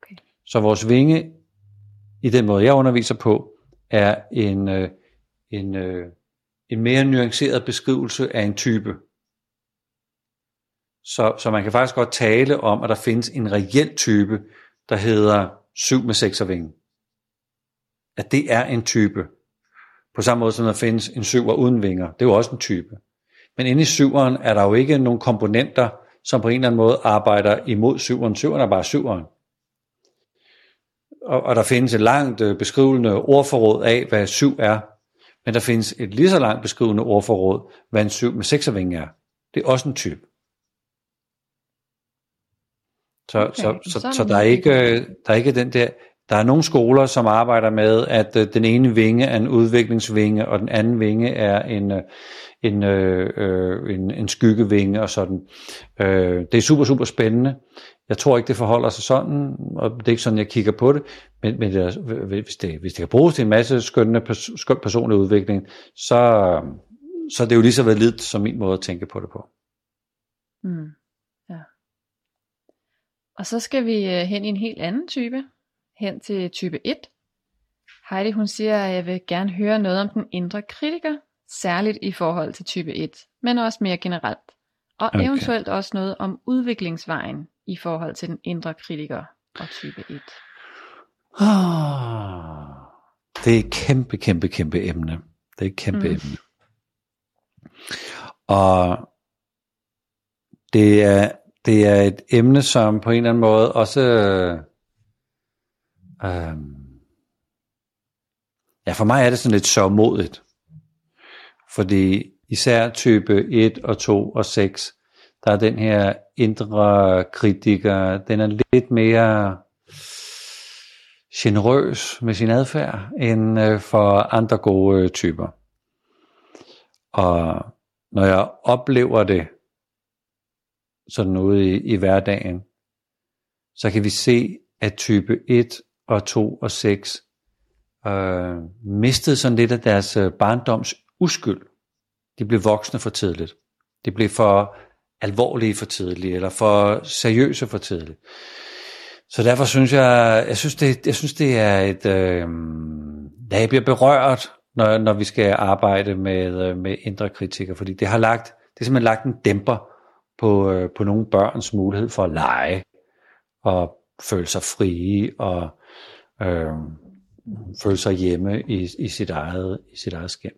Okay. Så vores vinge, i den måde jeg underviser på, er en, øh, en øh, en mere nuanceret beskrivelse af en type. Så, så man kan faktisk godt tale om, at der findes en reel type, der hedder 7 med 6 vinge. At det er en type. På samme måde som der findes en 7 uden vinger. Det er jo også en type. Men inde i syveren er der jo ikke nogen komponenter, som på en eller anden måde arbejder imod syveren. Syveren er bare syveren. Og, og der findes et langt øh, beskrivende ordforråd af, hvad 7 er. Men der findes et lige så langt beskrivende ordforråd, hvad en syv med sekservinge er. Det er også en type. Så, okay, så, så, så, så der, er ikke, der er ikke den der, der er nogle skoler, som arbejder med, at øh, den ene vinge er en udviklingsvinge, og den anden vinge er en, øh, en, øh, en, en skyggevinge og sådan. Øh, det er super, super spændende. Jeg tror ikke, det forholder sig sådan, og det er ikke sådan, jeg kigger på det, men, men det hvis, det, hvis det kan bruges til en masse skønne, skøn personlig udvikling, så, så er det jo lige så validt som min måde at tænke på det på. Mm. Ja. Og så skal vi øh, hen i en helt anden type, hen til type 1. Heidi hun siger, at jeg vil gerne høre noget om den indre kritiker, særligt i forhold til type 1, men også mere generelt. Og okay. eventuelt også noget om udviklingsvejen i forhold til den indre kritiker og type 1. Oh, det er et kæmpe, kæmpe, kæmpe emne. Det er et kæmpe mm. emne. Og det er, det er et emne, som på en eller anden måde også øh, ja, for mig er det sådan lidt sørmodigt. Fordi især type 1 og 2 og 6, der er den her indre kritiker, den er lidt mere generøs med sin adfærd end øh, for andre gode øh, typer. Og når jeg oplever det sådan ude i, i hverdagen, så kan vi se, at type 1 og 2 og 6 øh, mistede sådan lidt af deres øh, barndoms uskyld. De blev voksne for tidligt. De blev for alvorlige for tidligt, eller for seriøse for tidligt. Så derfor synes jeg, jeg synes det, jeg synes det er et, øh, ja, jeg bliver berørt, når, når vi skal arbejde med, øh, med indre kritikker, fordi det har lagt, det er simpelthen lagt en dæmper på, øh, på nogle børns mulighed for at lege, og føle sig frie, og øh, føle sig hjemme i, i, sit eget, i sit eget skæm.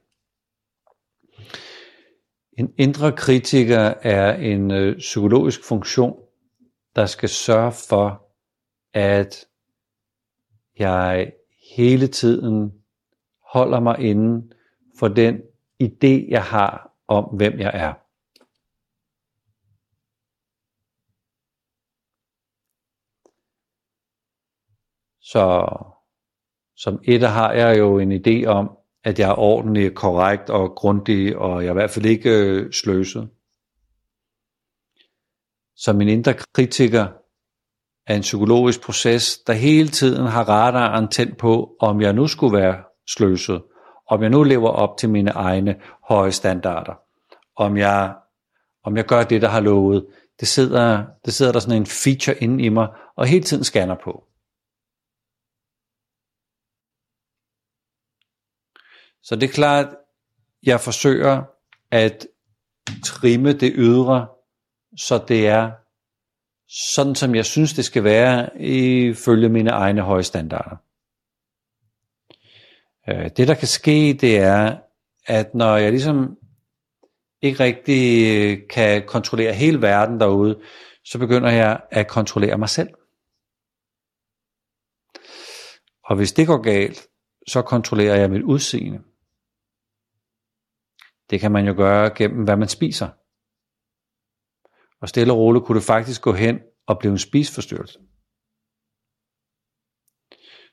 En indre kritiker er en øh, psykologisk funktion, der skal sørge for, at jeg hele tiden holder mig inden for den idé, jeg har om, hvem jeg er. Så som etter har jeg jo en idé om, at jeg er ordentlig, korrekt og grundig, og jeg er i hvert fald ikke øh, sløset. Som min indre kritiker er en psykologisk proces, der hele tiden har radaren tændt på, om jeg nu skulle være sløset, om jeg nu lever op til mine egne høje standarder, om jeg, om jeg gør det, der har lovet. Det sidder, det sidder der sådan en feature inde i mig, og hele tiden scanner på. Så det er klart, jeg forsøger at trimme det ydre, så det er sådan, som jeg synes, det skal være, ifølge mine egne høje standarder. Øh, det, der kan ske, det er, at når jeg ligesom ikke rigtig øh, kan kontrollere hele verden derude, så begynder jeg at kontrollere mig selv. Og hvis det går galt, så kontrollerer jeg mit udseende. Det kan man jo gøre gennem, hvad man spiser. Og stille og roligt kunne det faktisk gå hen og blive en spisforstyrrelse.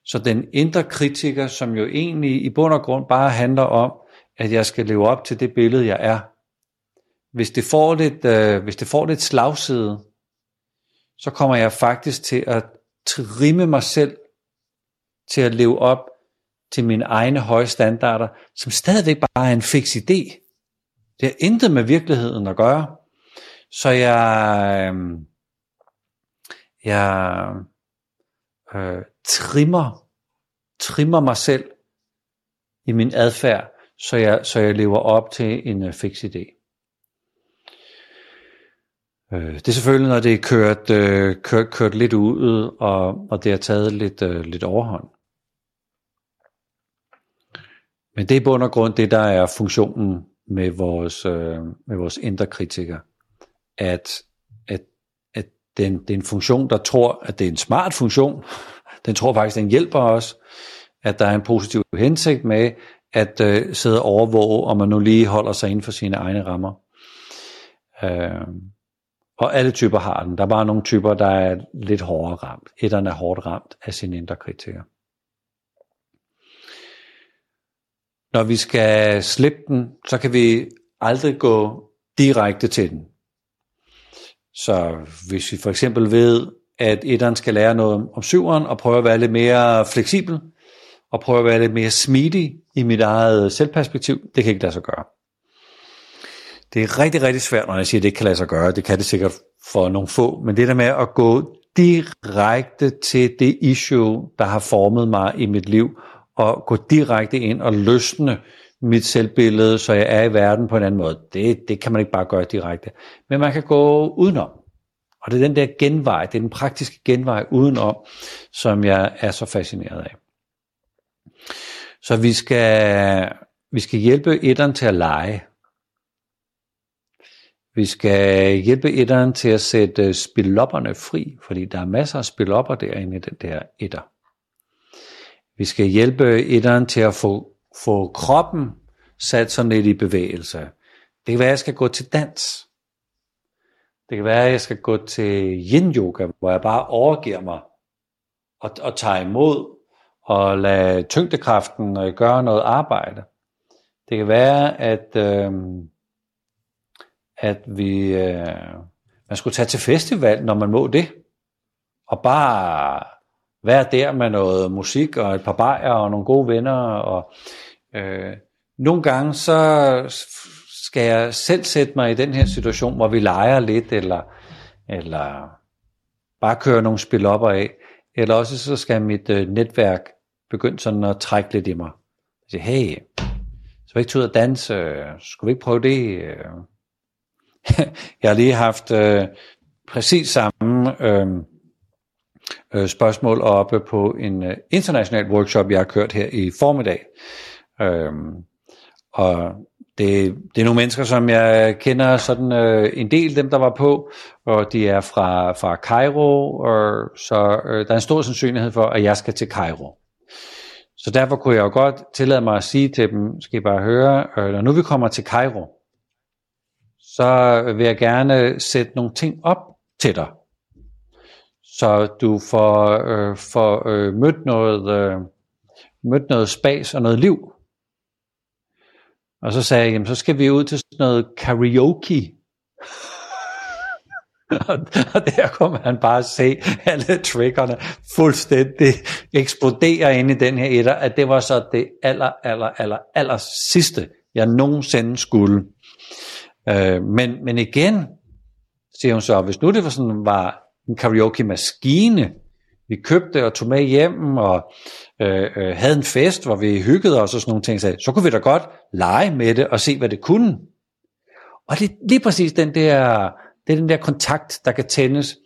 Så den indre kritiker, som jo egentlig i bund og grund bare handler om, at jeg skal leve op til det billede, jeg er. Hvis det får lidt, øh, hvis det får lidt slagside, så kommer jeg faktisk til at trimme mig selv til at leve op til mine egne høje standarder, som stadigvæk bare er en fix idé. Det har intet med virkeligheden at gøre. Så jeg, øh, jeg øh, trimmer, trimmer mig selv i min adfærd, så jeg, så jeg lever op til en øh, fix idé. Øh, det er selvfølgelig, når det er kørt, øh, kørt, kørt lidt ud, og, og det har taget lidt, øh, lidt overhånd. Men det er i bund og grund det, der er funktionen med vores, øh, med vores indre kritiker. At, at at den, det er en funktion, der tror, at det er en smart funktion. Den tror faktisk, den hjælper os, at der er en positiv hensigt med at øh, sidde og overvåge, om man nu lige holder sig inden for sine egne rammer. Øh, og alle typer har den. Der er bare nogle typer, der er lidt hårdere ramt. Etterne er hårdt ramt af sine indre kritikere. Når vi skal slippe den, så kan vi aldrig gå direkte til den. Så hvis vi for eksempel ved, at etteren skal lære noget om syveren, og prøve at være lidt mere fleksibel, og prøve at være lidt mere smidig i mit eget selvperspektiv, det kan ikke lade sig gøre. Det er rigtig, rigtig svært, når jeg siger, at det ikke kan lade sig gøre. Det kan det sikkert for nogle få, men det der med at gå direkte til det issue, der har formet mig i mit liv, og gå direkte ind og løsne mit selvbillede, så jeg er i verden på en anden måde. Det, det kan man ikke bare gøre direkte. Men man kan gå udenom. Og det er den der genvej, det er den praktiske genvej udenom, som jeg er så fascineret af. Så vi skal, vi skal hjælpe etteren til at lege. Vi skal hjælpe etteren til at sætte spillopperne fri, fordi der er masser af spillopper derinde i den der etter. Vi skal hjælpe etteren til at få, få kroppen sat sådan lidt i bevægelse. Det kan være, at jeg skal gå til dans. Det kan være, at jeg skal gå til yin yoga, hvor jeg bare overgiver mig og, og tager imod og lade tyngdekraften gøre noget arbejde. Det kan være, at, øh, at vi, øh, man skulle tage til festival, når man må det, og bare være der med noget musik og et par bajer og nogle gode venner. Og, øh, nogle gange så skal jeg selv sætte mig i den her situation, hvor vi leger lidt, eller, eller bare køre nogle spil op af, eller også så skal mit øh, netværk begynde sådan at trække lidt i mig. Jeg siger, hey, så vi ikke tage ud og danse? Skulle vi ikke prøve det? Øh. jeg har lige haft øh, præcis samme øh, øh, spørgsmål oppe på en øh, international workshop, jeg har kørt her i formiddag. Øh, og det, det er nogle mennesker, som jeg kender sådan øh, en del dem, der var på, og de er fra, fra Cairo, og så øh, der er en stor sandsynlighed for, at jeg skal til Cairo. Så derfor kunne jeg jo godt tillade mig at sige til dem, skal I bare høre, øh, når nu vi kommer til Cairo, så vil jeg gerne sætte nogle ting op til dig, så du får, øh, får øh, mødt, noget, øh, mødt noget spas og noget liv. Og så sagde jeg, jamen så skal vi ud til sådan noget karaoke. og der kunne man bare se alle triggerne fuldstændig eksplodere ind i den her etter, at det var så det aller, aller, aller, aller sidste, jeg nogensinde skulle. Øh, men, men igen, siger hun så, hvis nu det var sådan, var en karaoke-maskine, vi købte og tog med hjem, og øh, øh, havde en fest, hvor vi hyggede os og sådan nogle ting, så, så kunne vi da godt lege med det og se, hvad det kunne. Og det er lige præcis den der, det er den der kontakt, der kan tændes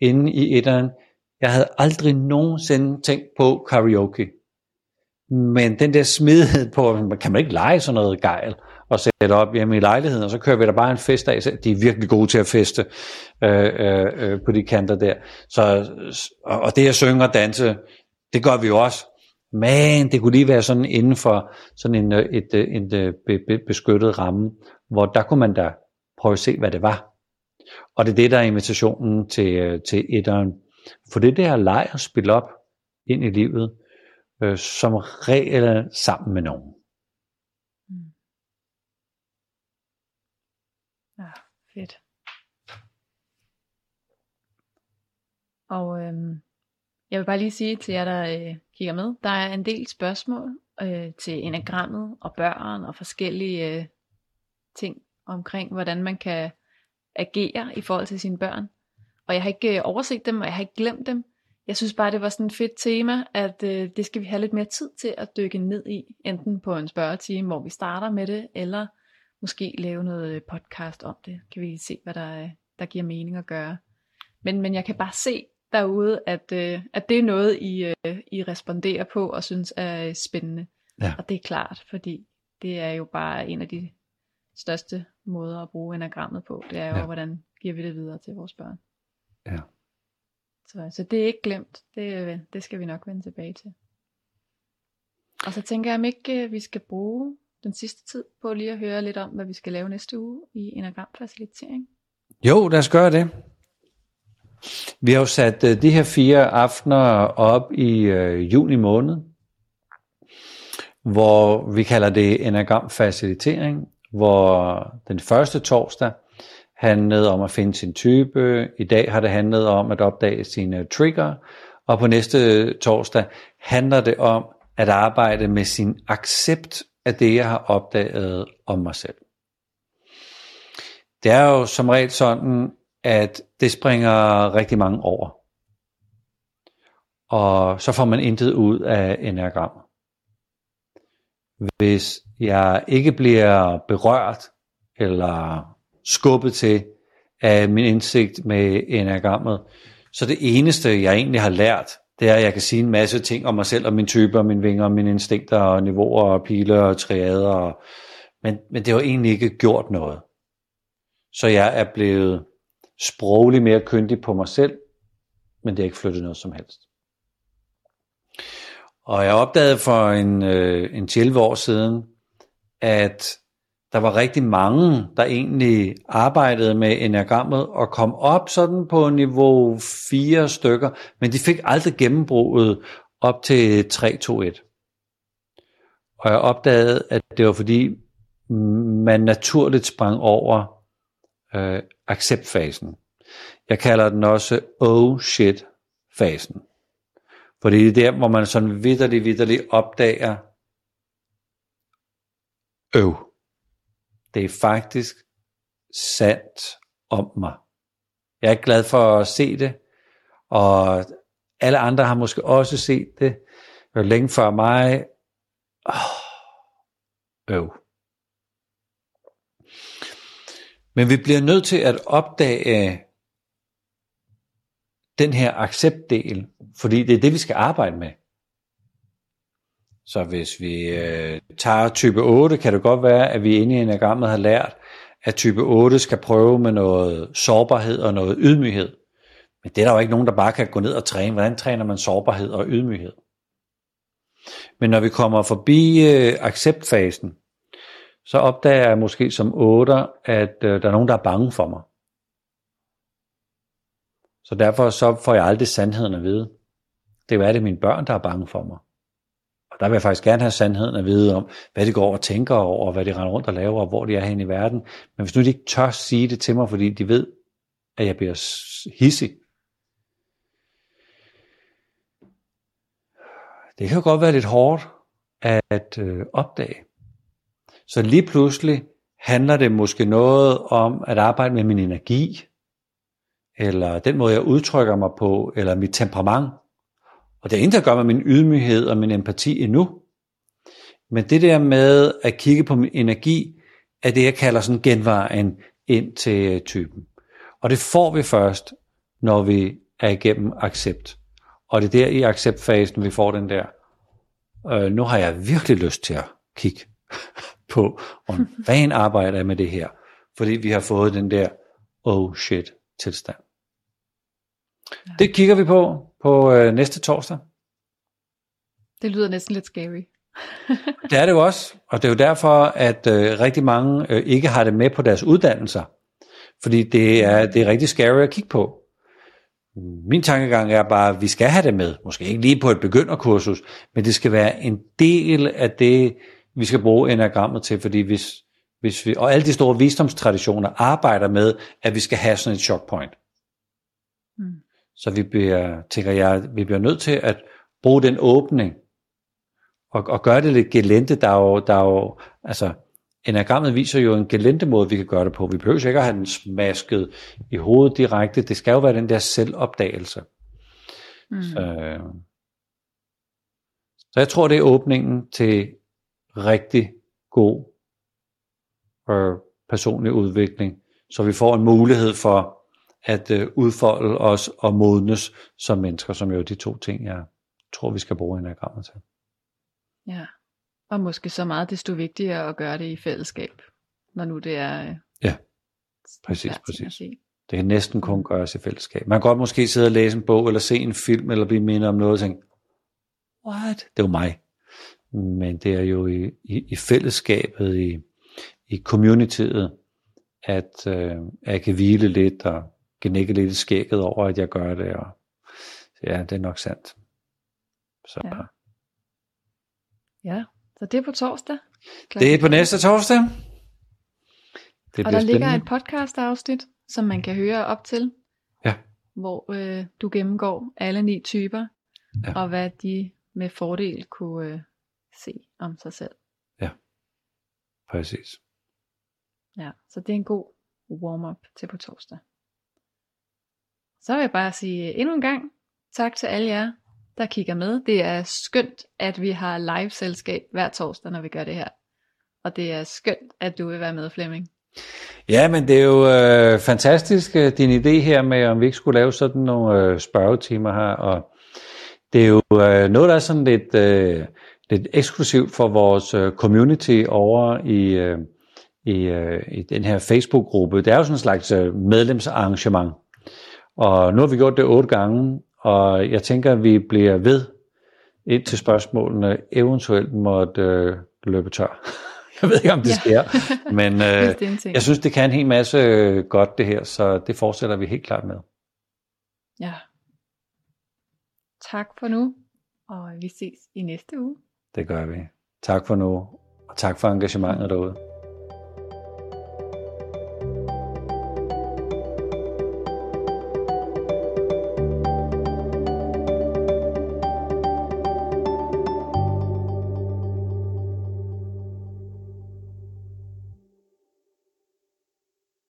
inde i etteren. Jeg havde aldrig nogensinde tænkt på karaoke. Men den der smidighed på, kan man ikke lege sådan noget gejl og sætte op hjemme i lejligheden, og så kører vi der bare en fest af. De er virkelig gode til at feste øh, øh, øh på de kanter der. Så, og det at synge og danse, det gør vi jo også. Men det kunne lige være sådan inden for sådan en, øh, et, øh, et, et beskyttet ramme, hvor der kunne man da prøve at se, hvad det var. Og det er det, der er invitationen til, til etteren. For det der leg at spille op ind i livet, øh, som regel sammen med nogen. Mm. Ja, fedt. Og øhm, jeg vil bare lige sige til jer, der øh, kigger med, der er en del spørgsmål øh, til enagrammet og børn og forskellige øh, ting omkring, hvordan man kan agere i forhold til sine børn. Og jeg har ikke øh, overset dem, og jeg har ikke glemt dem. Jeg synes bare, det var sådan et fedt tema, at øh, det skal vi have lidt mere tid til at dykke ned i, enten på en spørgetime, hvor vi starter med det, eller måske lave noget podcast om det. Kan vi se, hvad der, der giver mening at gøre. Men, men jeg kan bare se derude, at, øh, at det er noget, I, øh, I responderer på og synes er spændende. Ja. Og det er klart, fordi det er jo bare en af de største måder at bruge enagrammet på. Det er jo, ja. hvordan giver vi det videre til vores børn. Ja. Så, så det er ikke glemt. Det, øh, det skal vi nok vende tilbage til. Og så tænker jeg, om ikke øh, vi skal bruge den sidste tid på lige at høre lidt om, hvad vi skal lave næste uge i Enagram Facilitering. Jo, lad os gøre det. Vi har jo sat øh, de her fire aftener op i øh, juni måned, hvor vi kalder det Enagram Facilitering, hvor den første torsdag handlede om at finde sin type. I dag har det handlet om at opdage sine trigger. Og på næste torsdag handler det om at arbejde med sin accept af det, jeg har opdaget om mig selv. Det er jo som regel sådan, at det springer rigtig mange over. Og så får man intet ud af enagram. Hvis jeg ikke bliver berørt eller skubbet til af min indsigt med enagrammet, så det eneste, jeg egentlig har lært, det er, at jeg kan sige en masse ting om mig selv, og min type, og mine vinger, og mine instinkter, og niveauer, og piler, og triader, og... Men, men det har egentlig ikke gjort noget. Så jeg er blevet sproglig mere kyndig på mig selv, men det har ikke flyttet noget som helst. Og jeg opdagede for en, øh, en 11 år siden, at der var rigtig mange, der egentlig arbejdede med enagrammet og kom op sådan på niveau 4 stykker, men de fik aldrig gennembruget op til 3-2-1. Og jeg opdagede, at det var fordi, man naturligt sprang over øh, acceptfasen. Jeg kalder den også oh shit fasen. Fordi det er der, hvor man sådan vidderligt, vidderligt opdager, øv. Det er faktisk sandt om mig. Jeg er glad for at se det, og alle andre har måske også set det. Det var længe før mig. Oh, øv. Men vi bliver nødt til at opdage den her acceptdel, fordi det er det, vi skal arbejde med. Så hvis vi øh, tager type 8, kan det godt være, at vi inde i enagrammet har lært, at type 8 skal prøve med noget sårbarhed og noget ydmyghed. Men det er der jo ikke nogen, der bare kan gå ned og træne. Hvordan træner man sårbarhed og ydmyghed? Men når vi kommer forbi øh, acceptfasen, så opdager jeg måske som 8, at øh, der er nogen, der er bange for mig. Så derfor så får jeg aldrig sandheden at vide. Det er jo det mine børn, der er bange for mig. Der vil jeg faktisk gerne have sandheden at vide om, hvad de går og tænker over, hvad de render rundt og laver, og hvor de er hen i verden. Men hvis nu de ikke tør sige det til mig, fordi de ved, at jeg bliver hissig, det kan jo godt være lidt hårdt at øh, opdage. Så lige pludselig handler det måske noget om at arbejde med min energi, eller den måde, jeg udtrykker mig på, eller mit temperament. Og det er intet at gøre med min ydmyghed og min empati endnu. Men det der med at kigge på min energi, er det, jeg kalder sådan genvejen ind til typen. Og det får vi først, når vi er igennem accept. Og det er der i acceptfasen, vi får den der, øh, nu har jeg virkelig lyst til at kigge på, om hvad arbejder jeg med det her. Fordi vi har fået den der, oh shit, tilstand. Ja. Det kigger vi på på øh, næste torsdag. Det lyder næsten lidt scary. det er det jo også, og det er jo derfor, at øh, rigtig mange øh, ikke har det med på deres uddannelser. Fordi det er, det er rigtig scary at kigge på. Min tankegang er bare, at vi skal have det med. Måske ikke lige på et begynderkursus, men det skal være en del af det, vi skal bruge enagrammet til. Fordi hvis, hvis vi, og alle de store visdomstraditioner arbejder med, at vi skal have sådan et shock point. Så vi bliver, tænker jeg, vi bliver nødt til at bruge den åbning, og, og gøre det lidt gelente. Der er jo, der er jo altså, enagrammet viser jo en gelente måde, vi kan gøre det på. Vi behøver ikke at have den smasket i hovedet direkte. Det skal jo være den der selvopdagelse. Mm. Så, så jeg tror, det er åbningen til rigtig god øh, personlig udvikling, så vi får en mulighed for at øh, udfolde os og modnes som mennesker, som jo er de to ting, jeg tror, vi skal bruge enagrammet til. Ja, og måske så meget desto vigtigere at gøre det i fællesskab, når nu det er... Øh, ja, præcis, præcis. Det kan næsten kun gøres i fællesskab. Man kan godt måske sidde og læse en bog, eller se en film, eller blive mindet om noget, og tænke, what? Det er jo mig. Men det er jo i, i, i fællesskabet, i, i communityet, at øh, jeg kan hvile lidt, og gnække lidt i skægget over, at jeg gør det. Og, ja, det er nok sandt. Så. Ja. Ja, så det er på torsdag. Det er på næste torsdag. Det og der ligger et podcast afsnit, som man kan høre op til. Ja. Hvor øh, du gennemgår alle ni typer, ja. og hvad de med fordel kunne øh, se om sig selv. Ja, præcis. Ja, så det er en god warm-up til på torsdag. Så vil jeg bare sige endnu en gang tak til alle jer, der kigger med. Det er skønt, at vi har live-selskab hver torsdag, når vi gør det her. Og det er skønt, at du vil være med, Flemming. Ja, men det er jo øh, fantastisk, øh, din idé her med, om vi ikke skulle lave sådan nogle øh, spørgetimer her. Og det er jo øh, noget, der er sådan lidt, øh, lidt eksklusivt for vores øh, community over i, øh, i, øh, i den her Facebook-gruppe. Det er jo sådan en slags øh, medlemsarrangement. Og nu har vi gjort det otte gange, og jeg tænker, at vi bliver ved, indtil spørgsmålene eventuelt måtte øh, løbe tør. Jeg ved ikke, om det ja. sker, men øh, jeg synes, det kan en hel masse øh, godt det her, så det fortsætter vi helt klart med. Ja. Tak for nu, og vi ses i næste uge. Det gør vi. Tak for nu, og tak for engagementet derude.